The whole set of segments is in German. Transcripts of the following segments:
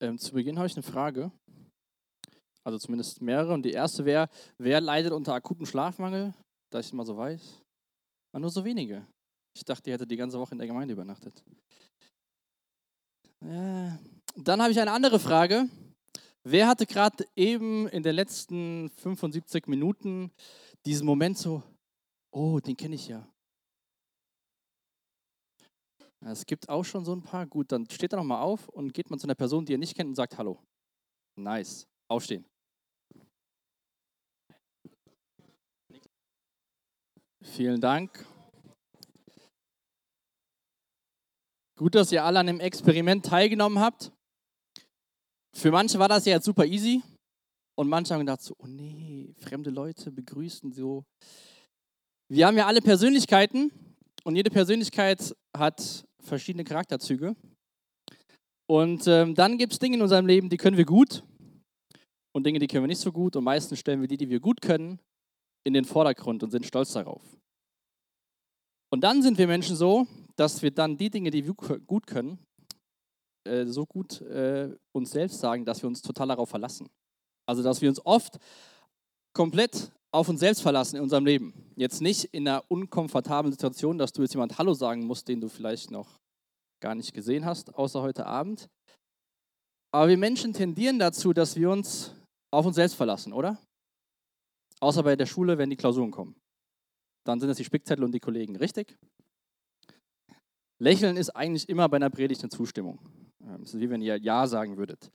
Ähm, zu Beginn habe ich eine Frage. Also zumindest mehrere. Und die erste wäre, wer leidet unter akutem Schlafmangel? Da ich es mal so weiß. War nur so wenige. Ich dachte, ihr hättet die ganze Woche in der Gemeinde übernachtet. Äh, dann habe ich eine andere Frage. Wer hatte gerade eben in den letzten 75 Minuten diesen Moment so, oh, den kenne ich ja. Es gibt auch schon so ein paar. Gut, dann steht er nochmal auf und geht man zu einer Person, die ihr nicht kennt und sagt Hallo. Nice. Aufstehen. Vielen Dank. Gut, dass ihr alle an dem Experiment teilgenommen habt. Für manche war das ja jetzt super easy. Und manche haben gedacht so, oh nee, fremde Leute begrüßen so. Wir haben ja alle Persönlichkeiten und jede Persönlichkeit hat verschiedene Charakterzüge. Und ähm, dann gibt es Dinge in unserem Leben, die können wir gut und Dinge, die können wir nicht so gut. Und meistens stellen wir die, die wir gut können, in den Vordergrund und sind stolz darauf. Und dann sind wir Menschen so, dass wir dann die Dinge, die wir gut können, äh, so gut äh, uns selbst sagen, dass wir uns total darauf verlassen. Also, dass wir uns oft komplett auf uns selbst verlassen in unserem Leben. Jetzt nicht in einer unkomfortablen Situation, dass du jetzt jemand Hallo sagen musst, den du vielleicht noch gar nicht gesehen hast, außer heute Abend. Aber wir Menschen tendieren dazu, dass wir uns auf uns selbst verlassen, oder? Außer bei der Schule, wenn die Klausuren kommen. Dann sind es die Spickzettel und die Kollegen, richtig? Lächeln ist eigentlich immer bei einer Predigt eine Zustimmung. Ähm, es ist wie wenn ihr Ja sagen würdet.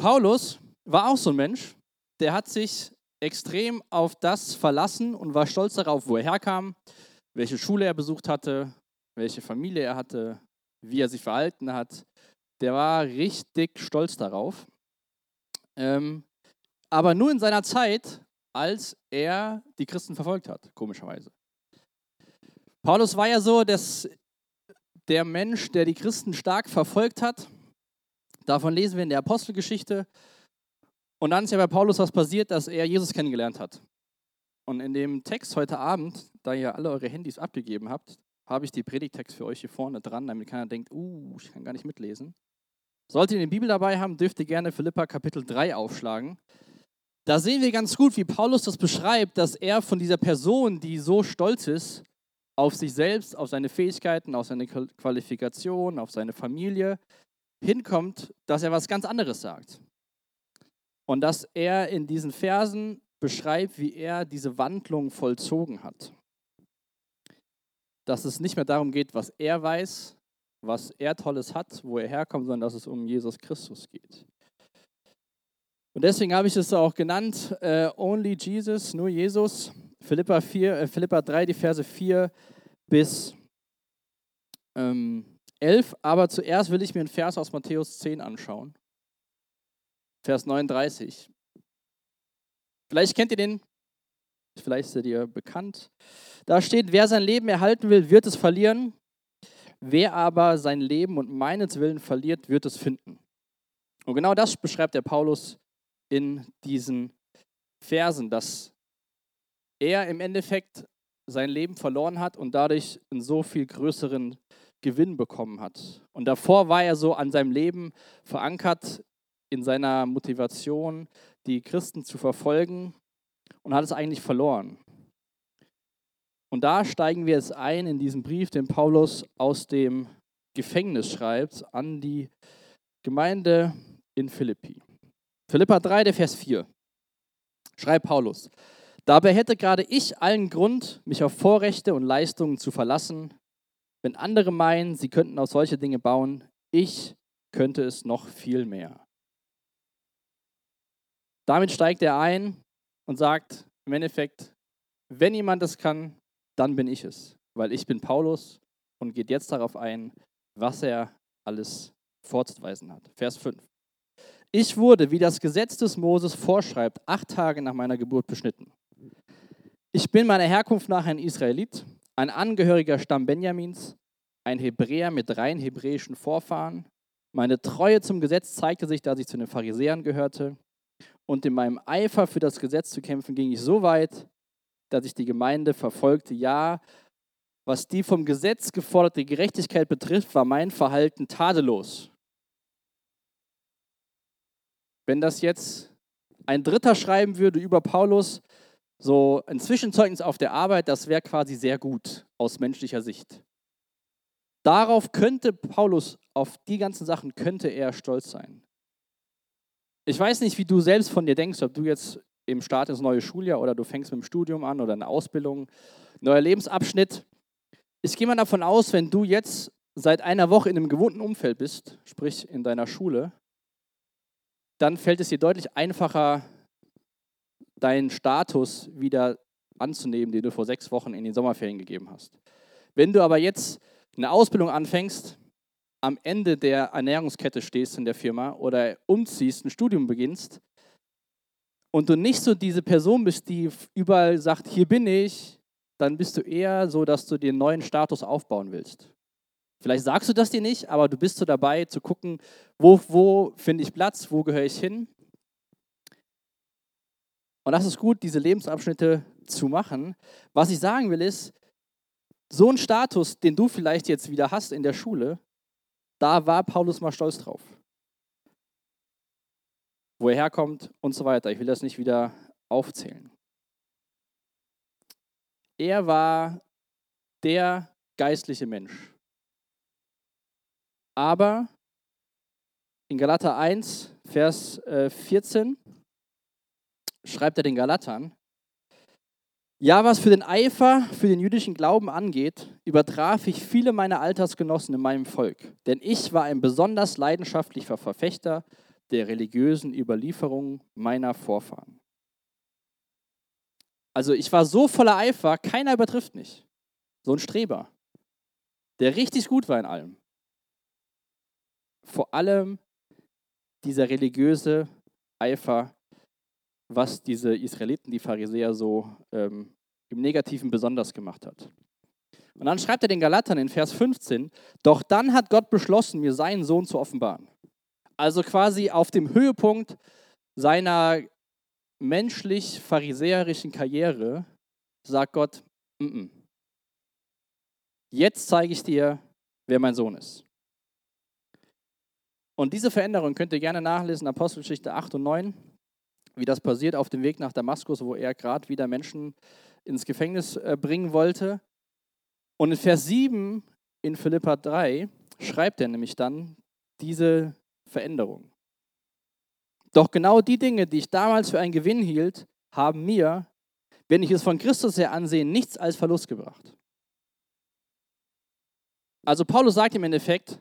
Paulus war auch so ein Mensch, der hat sich extrem auf das verlassen und war stolz darauf, wo er herkam, welche Schule er besucht hatte, welche Familie er hatte, wie er sich verhalten hat. Der war richtig stolz darauf. Ähm, aber nur in seiner Zeit, als er die Christen verfolgt hat, komischerweise. Paulus war ja so, dass der Mensch, der die Christen stark verfolgt hat. Davon lesen wir in der Apostelgeschichte. Und dann ist ja bei Paulus was passiert, dass er Jesus kennengelernt hat. Und in dem Text heute Abend, da ihr alle eure Handys abgegeben habt, habe ich die Predigtext für euch hier vorne dran, damit keiner denkt, uh, ich kann gar nicht mitlesen. Solltet ihr eine Bibel dabei haben, dürft ihr gerne Philippa Kapitel 3 aufschlagen. Da sehen wir ganz gut, wie Paulus das beschreibt, dass er von dieser Person, die so stolz ist, auf sich selbst, auf seine Fähigkeiten, auf seine Qualifikation, auf seine Familie, hinkommt, dass er was ganz anderes sagt. Und dass er in diesen Versen beschreibt, wie er diese Wandlung vollzogen hat. Dass es nicht mehr darum geht, was er weiß, was er Tolles hat, wo er herkommt, sondern dass es um Jesus Christus geht. Und deswegen habe ich es auch genannt, äh, Only Jesus, nur Jesus. Philippa, 4, äh, Philippa 3, die Verse 4 bis ähm, 11. Aber zuerst will ich mir einen Vers aus Matthäus 10 anschauen. Vers 39. Vielleicht kennt ihr den, vielleicht seid ihr bekannt. Da steht, wer sein Leben erhalten will, wird es verlieren. Wer aber sein Leben und meinetwillen verliert, wird es finden. Und genau das beschreibt der Paulus in diesen Versen, dass er im Endeffekt sein Leben verloren hat und dadurch einen so viel größeren Gewinn bekommen hat. Und davor war er so an seinem Leben verankert in seiner Motivation, die Christen zu verfolgen und hat es eigentlich verloren. Und da steigen wir jetzt ein in diesen Brief, den Paulus aus dem Gefängnis schreibt an die Gemeinde in Philippi. Philippa 3, der Vers 4. Schreibt Paulus. Dabei hätte gerade ich allen Grund, mich auf Vorrechte und Leistungen zu verlassen, wenn andere meinen, sie könnten auf solche Dinge bauen. Ich könnte es noch viel mehr. Damit steigt er ein und sagt im Endeffekt, wenn jemand das kann, dann bin ich es, weil ich bin Paulus und geht jetzt darauf ein, was er alles vorzuweisen hat. Vers 5. Ich wurde, wie das Gesetz des Moses vorschreibt, acht Tage nach meiner Geburt beschnitten. Ich bin meiner Herkunft nach ein Israelit, ein angehöriger Stamm Benjamins, ein Hebräer mit rein hebräischen Vorfahren. Meine Treue zum Gesetz zeigte sich, dass ich zu den Pharisäern gehörte und in meinem Eifer für das Gesetz zu kämpfen ging ich so weit, dass ich die Gemeinde verfolgte. Ja, was die vom Gesetz geforderte Gerechtigkeit betrifft, war mein Verhalten tadellos. wenn das jetzt ein Dritter schreiben würde über Paulus, so ein Zwischenzeugnis auf der Arbeit, das wäre quasi sehr gut aus menschlicher Sicht. Darauf könnte Paulus, auf die ganzen Sachen könnte er stolz sein. Ich weiß nicht, wie du selbst von dir denkst, ob du jetzt im Start ins neue Schuljahr oder du fängst mit dem Studium an oder eine Ausbildung, neuer Lebensabschnitt. Ich gehe mal davon aus, wenn du jetzt seit einer Woche in einem gewohnten Umfeld bist, sprich in deiner Schule, dann fällt es dir deutlich einfacher, deinen Status wieder anzunehmen, den du vor sechs Wochen in den Sommerferien gegeben hast. Wenn du aber jetzt eine Ausbildung anfängst, am Ende der Ernährungskette stehst in der Firma oder umziehst, ein Studium beginnst und du nicht so diese Person bist, die überall sagt, hier bin ich, dann bist du eher so, dass du den neuen Status aufbauen willst. Vielleicht sagst du das dir nicht, aber du bist so dabei zu gucken, wo, wo finde ich Platz, wo gehöre ich hin. Und das ist gut, diese Lebensabschnitte zu machen. Was ich sagen will ist, so ein Status, den du vielleicht jetzt wieder hast in der Schule, da war Paulus mal stolz drauf. Wo er herkommt und so weiter. Ich will das nicht wieder aufzählen. Er war der geistliche Mensch. Aber in Galater 1, Vers 14 äh, schreibt er den Galatern, ja, was für den Eifer für den jüdischen Glauben angeht, übertraf ich viele meiner Altersgenossen in meinem Volk, denn ich war ein besonders leidenschaftlicher Verfechter der religiösen Überlieferungen meiner Vorfahren. Also ich war so voller Eifer, keiner übertrifft mich. So ein Streber, der richtig gut war in allem vor allem dieser religiöse Eifer, was diese Israeliten, die Pharisäer, so ähm, im Negativen besonders gemacht hat. Und dann schreibt er den Galatern in Vers 15, doch dann hat Gott beschlossen, mir seinen Sohn zu offenbaren. Also quasi auf dem Höhepunkt seiner menschlich-pharisäerischen Karriere sagt Gott, N -n. jetzt zeige ich dir, wer mein Sohn ist. Und diese Veränderung könnt ihr gerne nachlesen, Apostelgeschichte 8 und 9, wie das passiert auf dem Weg nach Damaskus, wo er gerade wieder Menschen ins Gefängnis äh, bringen wollte. Und in Vers 7 in Philippa 3 schreibt er nämlich dann diese Veränderung. Doch genau die Dinge, die ich damals für einen Gewinn hielt, haben mir, wenn ich es von Christus her ansehe, nichts als Verlust gebracht. Also Paulus sagt im Endeffekt,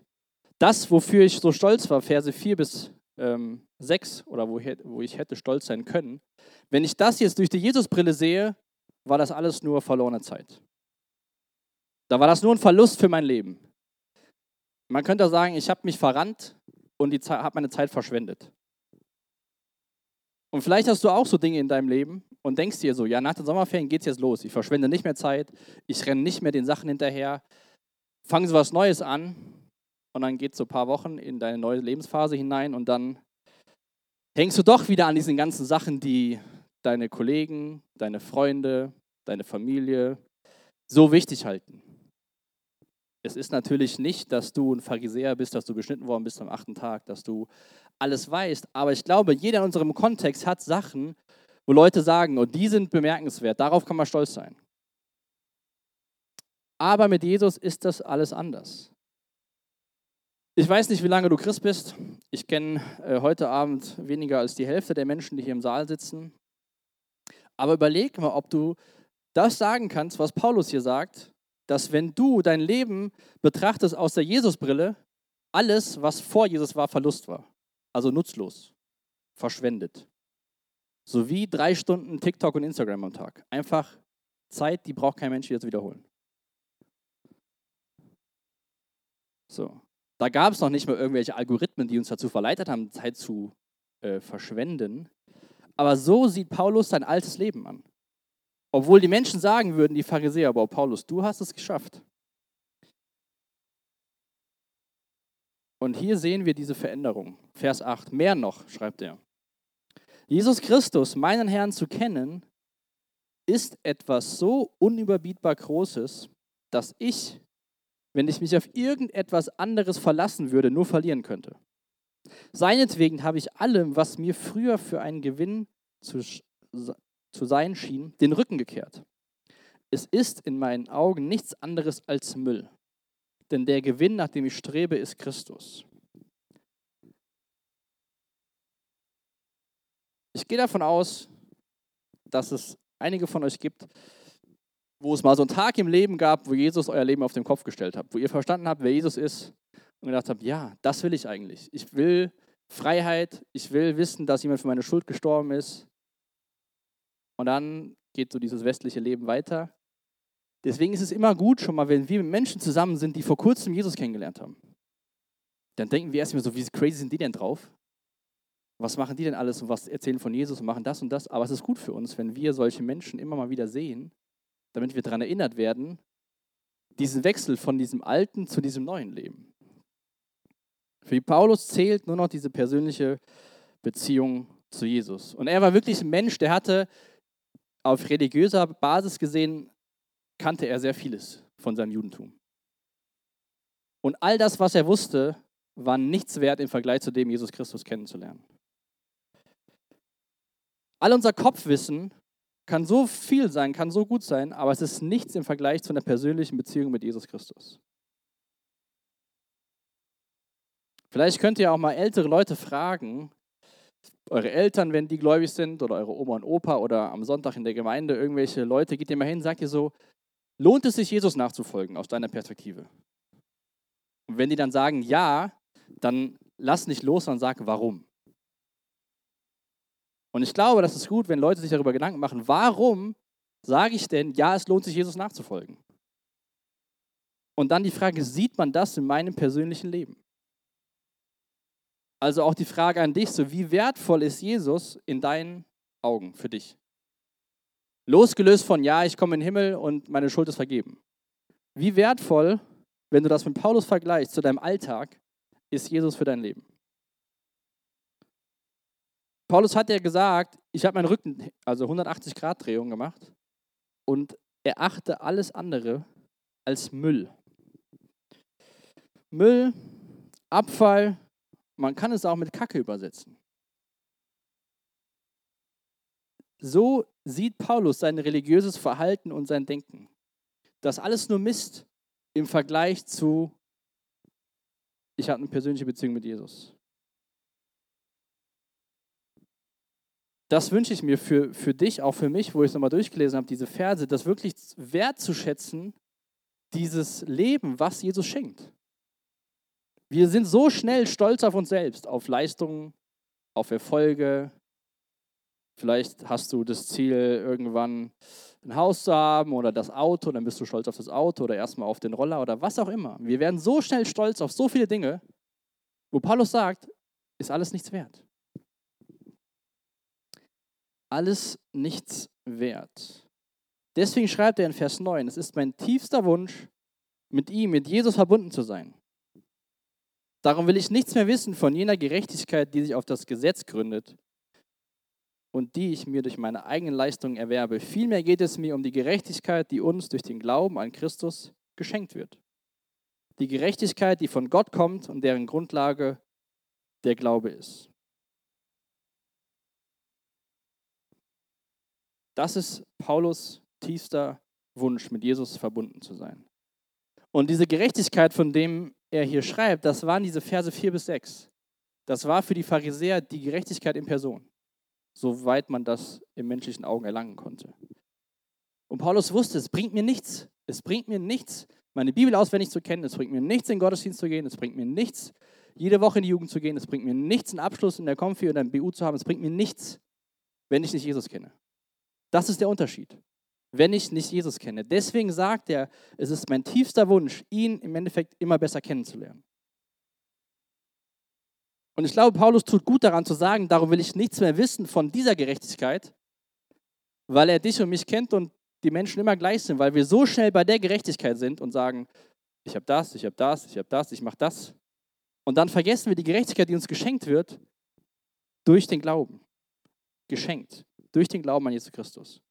das, wofür ich so stolz war, Verse 4 bis ähm, 6 oder wo, wo ich hätte stolz sein können, wenn ich das jetzt durch die Jesusbrille sehe, war das alles nur verlorene Zeit. Da war das nur ein Verlust für mein Leben. Man könnte sagen, ich habe mich verrannt und habe meine Zeit verschwendet. Und vielleicht hast du auch so Dinge in deinem Leben und denkst dir so, ja, nach den Sommerferien geht es jetzt los. Ich verschwende nicht mehr Zeit, ich renne nicht mehr den Sachen hinterher, fangen Sie was Neues an und dann geht so ein paar Wochen in deine neue Lebensphase hinein und dann hängst du doch wieder an diesen ganzen Sachen, die deine Kollegen, deine Freunde, deine Familie so wichtig halten. Es ist natürlich nicht, dass du ein Pharisäer bist, dass du geschnitten worden bist am achten Tag, dass du alles weißt, aber ich glaube, jeder in unserem Kontext hat Sachen, wo Leute sagen, und die sind bemerkenswert, darauf kann man stolz sein. Aber mit Jesus ist das alles anders. Ich weiß nicht, wie lange du Christ bist. Ich kenne äh, heute Abend weniger als die Hälfte der Menschen, die hier im Saal sitzen. Aber überleg mal, ob du das sagen kannst, was Paulus hier sagt, dass wenn du dein Leben betrachtest aus der Jesusbrille, alles, was vor Jesus war, Verlust war. Also nutzlos, verschwendet. So wie drei Stunden TikTok und Instagram am Tag. Einfach Zeit, die braucht kein Mensch zu wiederholen. So. Da gab es noch nicht mal irgendwelche Algorithmen, die uns dazu verleitet haben, Zeit zu äh, verschwenden. Aber so sieht Paulus sein altes Leben an. Obwohl die Menschen sagen würden, die Pharisäer, aber Paulus, du hast es geschafft. Und hier sehen wir diese Veränderung. Vers 8. Mehr noch, schreibt er. Jesus Christus, meinen Herrn zu kennen, ist etwas so unüberbietbar Großes, dass ich wenn ich mich auf irgendetwas anderes verlassen würde, nur verlieren könnte. Seinetwegen habe ich allem, was mir früher für einen Gewinn zu, zu sein schien, den Rücken gekehrt. Es ist in meinen Augen nichts anderes als Müll, denn der Gewinn, nach dem ich strebe, ist Christus. Ich gehe davon aus, dass es einige von euch gibt, wo es mal so einen Tag im Leben gab, wo Jesus euer Leben auf den Kopf gestellt hat, wo ihr verstanden habt, wer Jesus ist und gedacht habt, ja, das will ich eigentlich. Ich will Freiheit, ich will wissen, dass jemand für meine Schuld gestorben ist. Und dann geht so dieses westliche Leben weiter. Deswegen ist es immer gut, schon mal, wenn wir mit Menschen zusammen sind, die vor kurzem Jesus kennengelernt haben. Dann denken wir erstmal so, wie crazy sind die denn drauf? Was machen die denn alles und was erzählen von Jesus und machen das und das? Aber es ist gut für uns, wenn wir solche Menschen immer mal wieder sehen, damit wir daran erinnert werden, diesen Wechsel von diesem alten zu diesem neuen Leben. Für Paulus zählt nur noch diese persönliche Beziehung zu Jesus. Und er war wirklich ein Mensch, der hatte auf religiöser Basis gesehen, kannte er sehr vieles von seinem Judentum. Und all das, was er wusste, war nichts wert im Vergleich zu dem, Jesus Christus kennenzulernen. All unser Kopfwissen kann so viel sein, kann so gut sein, aber es ist nichts im Vergleich zu einer persönlichen Beziehung mit Jesus Christus. Vielleicht könnt ihr auch mal ältere Leute fragen, eure Eltern, wenn die gläubig sind, oder eure Oma und Opa oder am Sonntag in der Gemeinde irgendwelche Leute, geht ihr mal hin, sagt ihr so, lohnt es sich, Jesus nachzufolgen aus deiner Perspektive? Und wenn die dann sagen ja, dann lass nicht los, sondern sag warum. Und ich glaube, das ist gut, wenn Leute sich darüber Gedanken machen, warum sage ich denn, ja, es lohnt sich, Jesus nachzufolgen? Und dann die Frage, sieht man das in meinem persönlichen Leben? Also auch die Frage an dich, so wie wertvoll ist Jesus in deinen Augen für dich? Losgelöst von, ja, ich komme in den Himmel und meine Schuld ist vergeben. Wie wertvoll, wenn du das mit Paulus vergleichst zu deinem Alltag, ist Jesus für dein Leben? Paulus hat ja gesagt, ich habe meinen Rücken, also 180 Grad Drehung gemacht und er achte alles andere als Müll. Müll, Abfall, man kann es auch mit Kacke übersetzen. So sieht Paulus sein religiöses Verhalten und sein Denken. Das alles nur Mist im Vergleich zu, ich habe eine persönliche Beziehung mit Jesus. Das wünsche ich mir für, für dich, auch für mich, wo ich es nochmal durchgelesen habe, diese Verse, das wirklich wertzuschätzen, dieses Leben, was Jesus schenkt. Wir sind so schnell stolz auf uns selbst, auf Leistungen, auf Erfolge. Vielleicht hast du das Ziel, irgendwann ein Haus zu haben oder das Auto, dann bist du stolz auf das Auto oder erstmal auf den Roller oder was auch immer. Wir werden so schnell stolz auf so viele Dinge, wo Paulus sagt, ist alles nichts wert alles nichts wert. Deswegen schreibt er in Vers 9, es ist mein tiefster Wunsch, mit ihm, mit Jesus verbunden zu sein. Darum will ich nichts mehr wissen von jener Gerechtigkeit, die sich auf das Gesetz gründet und die ich mir durch meine eigenen Leistungen erwerbe. Vielmehr geht es mir um die Gerechtigkeit, die uns durch den Glauben an Christus geschenkt wird. Die Gerechtigkeit, die von Gott kommt und deren Grundlage der Glaube ist. Das ist Paulus tiefster Wunsch, mit Jesus verbunden zu sein. Und diese Gerechtigkeit, von dem er hier schreibt, das waren diese Verse 4 bis 6. Das war für die Pharisäer die Gerechtigkeit in Person, soweit man das im menschlichen Augen erlangen konnte. Und Paulus wusste, es bringt mir nichts. Es bringt mir nichts, meine Bibel auswendig zu kennen. Es bringt mir nichts, in den Gottesdienst zu gehen. Es bringt mir nichts, jede Woche in die Jugend zu gehen. Es bringt mir nichts, einen Abschluss in der Konfi oder im BU zu haben. Es bringt mir nichts, wenn ich nicht Jesus kenne. Das ist der Unterschied, wenn ich nicht Jesus kenne. Deswegen sagt er, es ist mein tiefster Wunsch, ihn im Endeffekt immer besser kennenzulernen. Und ich glaube, Paulus tut gut daran zu sagen, darum will ich nichts mehr wissen von dieser Gerechtigkeit, weil er dich und mich kennt und die Menschen immer gleich sind, weil wir so schnell bei der Gerechtigkeit sind und sagen, ich habe das, ich habe das, ich habe das, ich mache das. Und dann vergessen wir die Gerechtigkeit, die uns geschenkt wird, durch den Glauben. Geschenkt durch den Glauben an Jesus Christus.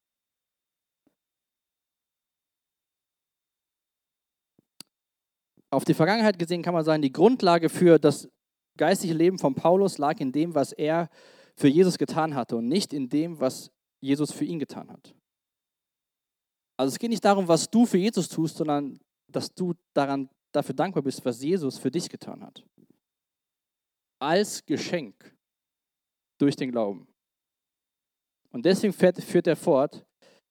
Auf die Vergangenheit gesehen kann man sagen, die Grundlage für das geistliche Leben von Paulus lag in dem, was er für Jesus getan hatte und nicht in dem, was Jesus für ihn getan hat. Also es geht nicht darum, was du für Jesus tust, sondern dass du daran, dafür dankbar bist, was Jesus für dich getan hat. Als Geschenk durch den Glauben. Und deswegen führt er fort,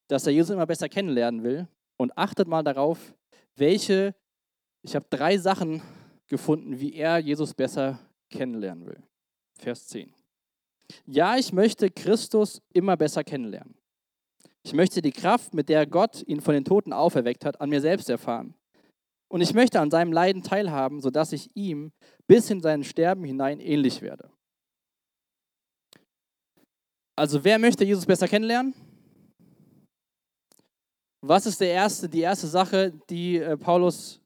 dass er Jesus immer besser kennenlernen will und achtet mal darauf, welche, ich habe drei Sachen gefunden, wie er Jesus besser kennenlernen will. Vers 10. Ja, ich möchte Christus immer besser kennenlernen. Ich möchte die Kraft, mit der Gott ihn von den Toten auferweckt hat, an mir selbst erfahren. Und ich möchte an seinem Leiden teilhaben, sodass ich ihm bis in sein Sterben hinein ähnlich werde. Also wer möchte Jesus besser kennenlernen? Was ist der erste, die erste Sache, die äh, Paulus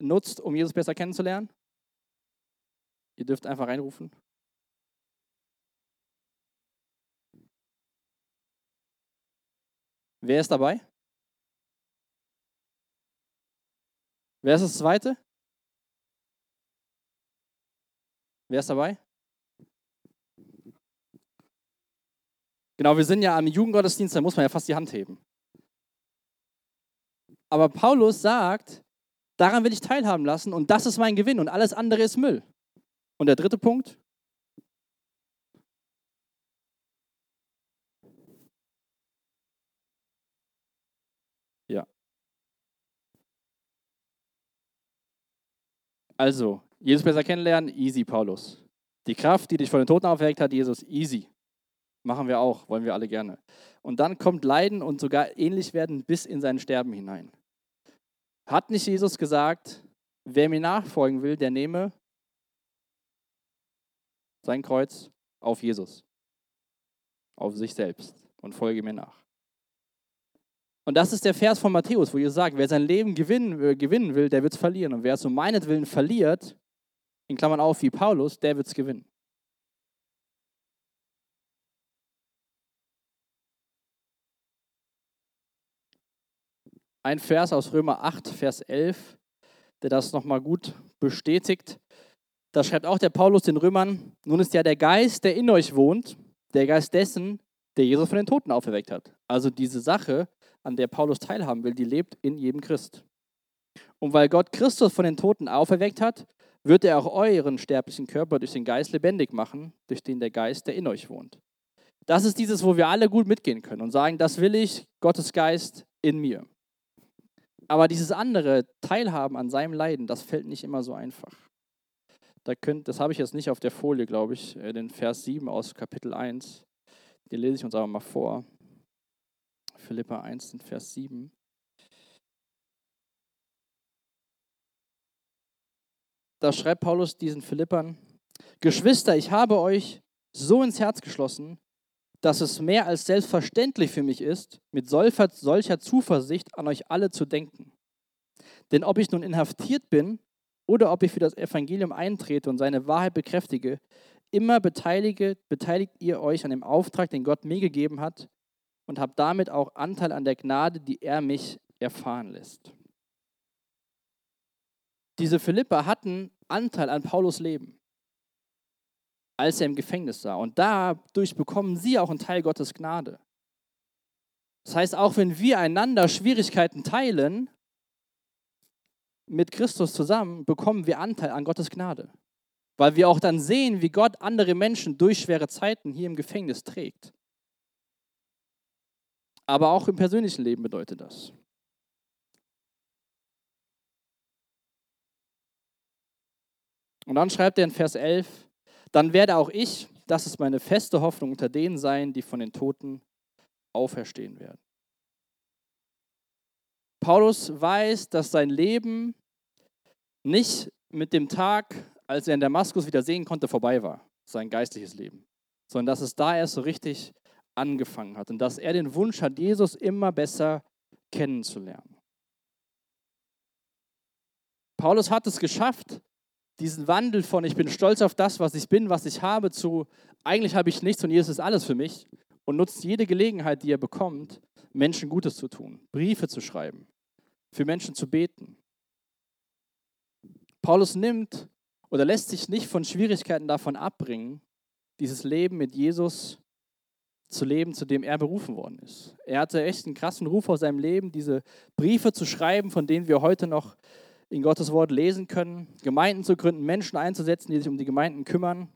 nutzt, um Jesus besser kennenzulernen? Ihr dürft einfach reinrufen. Wer ist dabei? Wer ist das zweite? Wer ist dabei? Genau, wir sind ja am Jugendgottesdienst, da muss man ja fast die Hand heben. Aber Paulus sagt, daran will ich teilhaben lassen und das ist mein Gewinn und alles andere ist Müll. Und der dritte Punkt? Ja. Also, Jesus besser kennenlernen, easy, Paulus. Die Kraft, die dich von den Toten auferweckt hat, Jesus, easy. Machen wir auch, wollen wir alle gerne. Und dann kommt Leiden und sogar ähnlich werden bis in sein Sterben hinein. Hat nicht Jesus gesagt, wer mir nachfolgen will, der nehme sein Kreuz auf Jesus, auf sich selbst und folge mir nach. Und das ist der Vers von Matthäus, wo Jesus sagt, wer sein Leben gewinnen, äh, gewinnen will, der wird es verlieren. Und wer es um meinetwillen verliert, in Klammern auf wie Paulus, der wird es gewinnen. Ein Vers aus Römer 8, Vers 11, der das nochmal gut bestätigt. Da schreibt auch der Paulus den Römern, nun ist ja der Geist, der in euch wohnt, der Geist dessen, der Jesus von den Toten auferweckt hat. Also diese Sache, an der Paulus teilhaben will, die lebt in jedem Christ. Und weil Gott Christus von den Toten auferweckt hat, wird er auch euren sterblichen Körper durch den Geist lebendig machen, durch den der Geist, der in euch wohnt. Das ist dieses, wo wir alle gut mitgehen können und sagen, das will ich, Gottes Geist in mir. Aber dieses andere Teilhaben an seinem Leiden, das fällt nicht immer so einfach. Da könnt, das habe ich jetzt nicht auf der Folie, glaube ich, äh, den Vers 7 aus Kapitel 1. Den lese ich uns aber mal vor. Philippa 1, Vers 7. Da schreibt Paulus diesen Philippern, Geschwister, ich habe euch so ins Herz geschlossen, dass es mehr als selbstverständlich für mich ist, mit solcher, Zuversicht an euch alle zu denken. Denn ob ich nun inhaftiert bin oder ob ich für das Evangelium eintrete und seine Wahrheit bekräftige, immer beteilige, beteiligt ihr euch an dem Auftrag, den Gott mir gegeben hat und habt damit auch Anteil an der Gnade, die er mich erfahren lässt. Diese Philipper hatten Anteil an Paulus Leben, als er im Gefängnis war. Und dadurch bekommen sie auch einen Teil Gottes Gnade. Das heißt, auch wenn wir einander Schwierigkeiten teilen, mit Christus zusammen bekommen wir Anteil an Gottes Gnade. Weil wir auch dann sehen, wie Gott andere Menschen durch schwere Zeiten hier im Gefängnis trägt. Aber auch im persönlichen Leben bedeutet das. Und dann schreibt er in Vers 11, dann werde auch ich, das ist meine feste Hoffnung, unter denen sein, die von den Toten auferstehen werden. Paulus weiß, dass sein Leben nicht mit dem Tag, als er in Damaskus wieder sehen konnte, vorbei war, sein geistliches Leben, sondern dass es da erst so richtig angefangen hat und dass er den Wunsch hat, Jesus immer besser kennenzulernen. Paulus hat es geschafft, diesen Wandel von ich bin stolz auf das, was ich bin, was ich habe, zu eigentlich habe ich nichts und Jesus ist alles für mich und nutzt jede Gelegenheit, die er bekommt, Menschen Gutes zu tun, Briefe zu schreiben, für Menschen zu beten. Paulus nimmt oder lässt sich nicht von Schwierigkeiten davon abbringen, dieses Leben mit Jesus zu leben, zu dem er berufen worden ist. Er hatte echt einen krassen Ruf aus seinem Leben, diese Briefe zu schreiben, von denen wir heute noch in Gottes Wort lesen können, Gemeinden zu gründen, Menschen einzusetzen, die sich um die Gemeinden kümmern.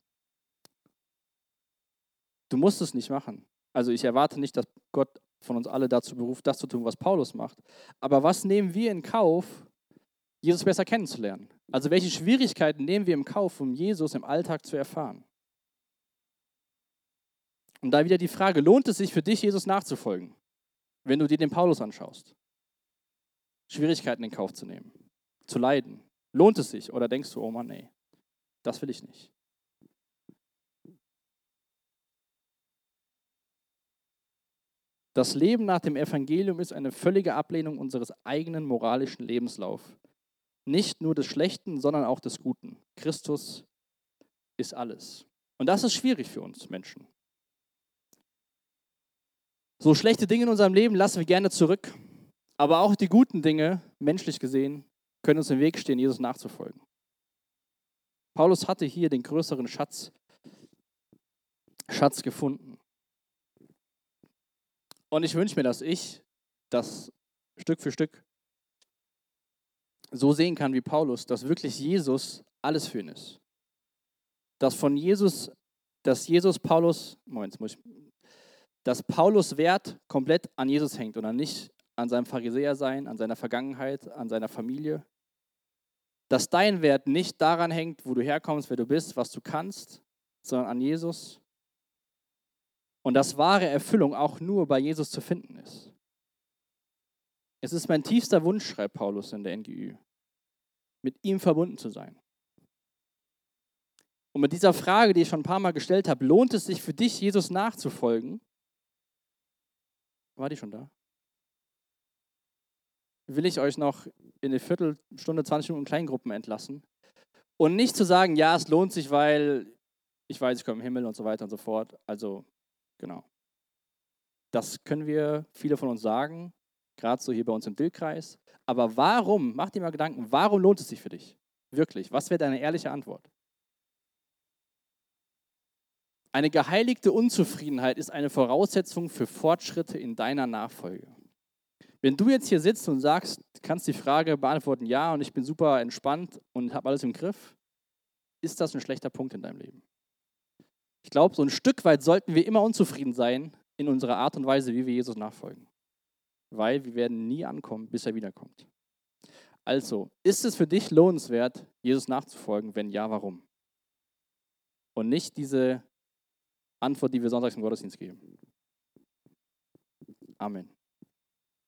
Du musst es nicht machen. Also ich erwarte nicht, dass Gott von uns alle dazu beruft, das zu tun, was Paulus macht. Aber was nehmen wir in Kauf, Jesus besser kennenzulernen? Also welche Schwierigkeiten nehmen wir im Kauf, um Jesus im Alltag zu erfahren? Und da wieder die Frage, lohnt es sich für dich, Jesus nachzufolgen, wenn du dir den Paulus anschaust? Schwierigkeiten in Kauf zu nehmen, zu leiden. Lohnt es sich? Oder denkst du, oh Mann, nee, das will ich nicht. Das Leben nach dem Evangelium ist eine völlige Ablehnung unseres eigenen moralischen Lebenslaufs. Nicht nur des Schlechten, sondern auch des Guten. Christus ist alles. Und das ist schwierig für uns Menschen. So schlechte Dinge in unserem Leben lassen wir gerne zurück, aber auch die guten Dinge, menschlich gesehen, können uns im Weg stehen, Jesus nachzufolgen. Paulus hatte hier den größeren Schatz, Schatz gefunden. Und ich wünsche mir, dass ich das Stück für Stück so sehen kann wie Paulus, dass wirklich Jesus alles für ihn ist. Dass von Jesus, dass Jesus Paulus, Moment, muss ich dass Paulus Wert komplett an Jesus hängt und dann nicht an seinem Pharisäer sein, an seiner Vergangenheit, an seiner Familie. Dass dein Wert nicht daran hängt, wo du herkommst, wer du bist, was du kannst, sondern an Jesus. Und dass wahre Erfüllung auch nur bei Jesus zu finden ist. Es ist mein tiefster Wunsch, schreibt Paulus in der NGÜ, mit ihm verbunden zu sein. Und mit dieser Frage, die ich schon ein paar Mal gestellt habe, lohnt es sich für dich, Jesus nachzufolgen? War die schon da? Will ich euch noch in eine Viertelstunde, 20 Minuten Kleingruppen entlassen? Und nicht zu sagen, ja, es lohnt sich, weil ich weiß, ich komme im Himmel und so weiter und so fort. Also, genau. Das können wir viele von uns sagen, gerade so hier bei uns im Dillkreis. Aber warum, mach dir mal Gedanken, warum lohnt es sich für dich? Wirklich, was wäre deine ehrliche Antwort? Eine geheiligte Unzufriedenheit ist eine Voraussetzung für Fortschritte in deiner Nachfolge. Wenn du jetzt hier sitzt und sagst, kannst die Frage beantworten, ja, und ich bin super entspannt und habe alles im Griff, ist das ein schlechter Punkt in deinem Leben. Ich glaube, so ein Stück weit sollten wir immer unzufrieden sein in unserer Art und Weise, wie wir Jesus nachfolgen. Weil wir werden nie ankommen, bis er wiederkommt. Also, ist es für dich lohnenswert, Jesus nachzufolgen? Wenn ja, warum? Und nicht diese Antwort, die wir sonntags im Gottesdienst geben. Amen.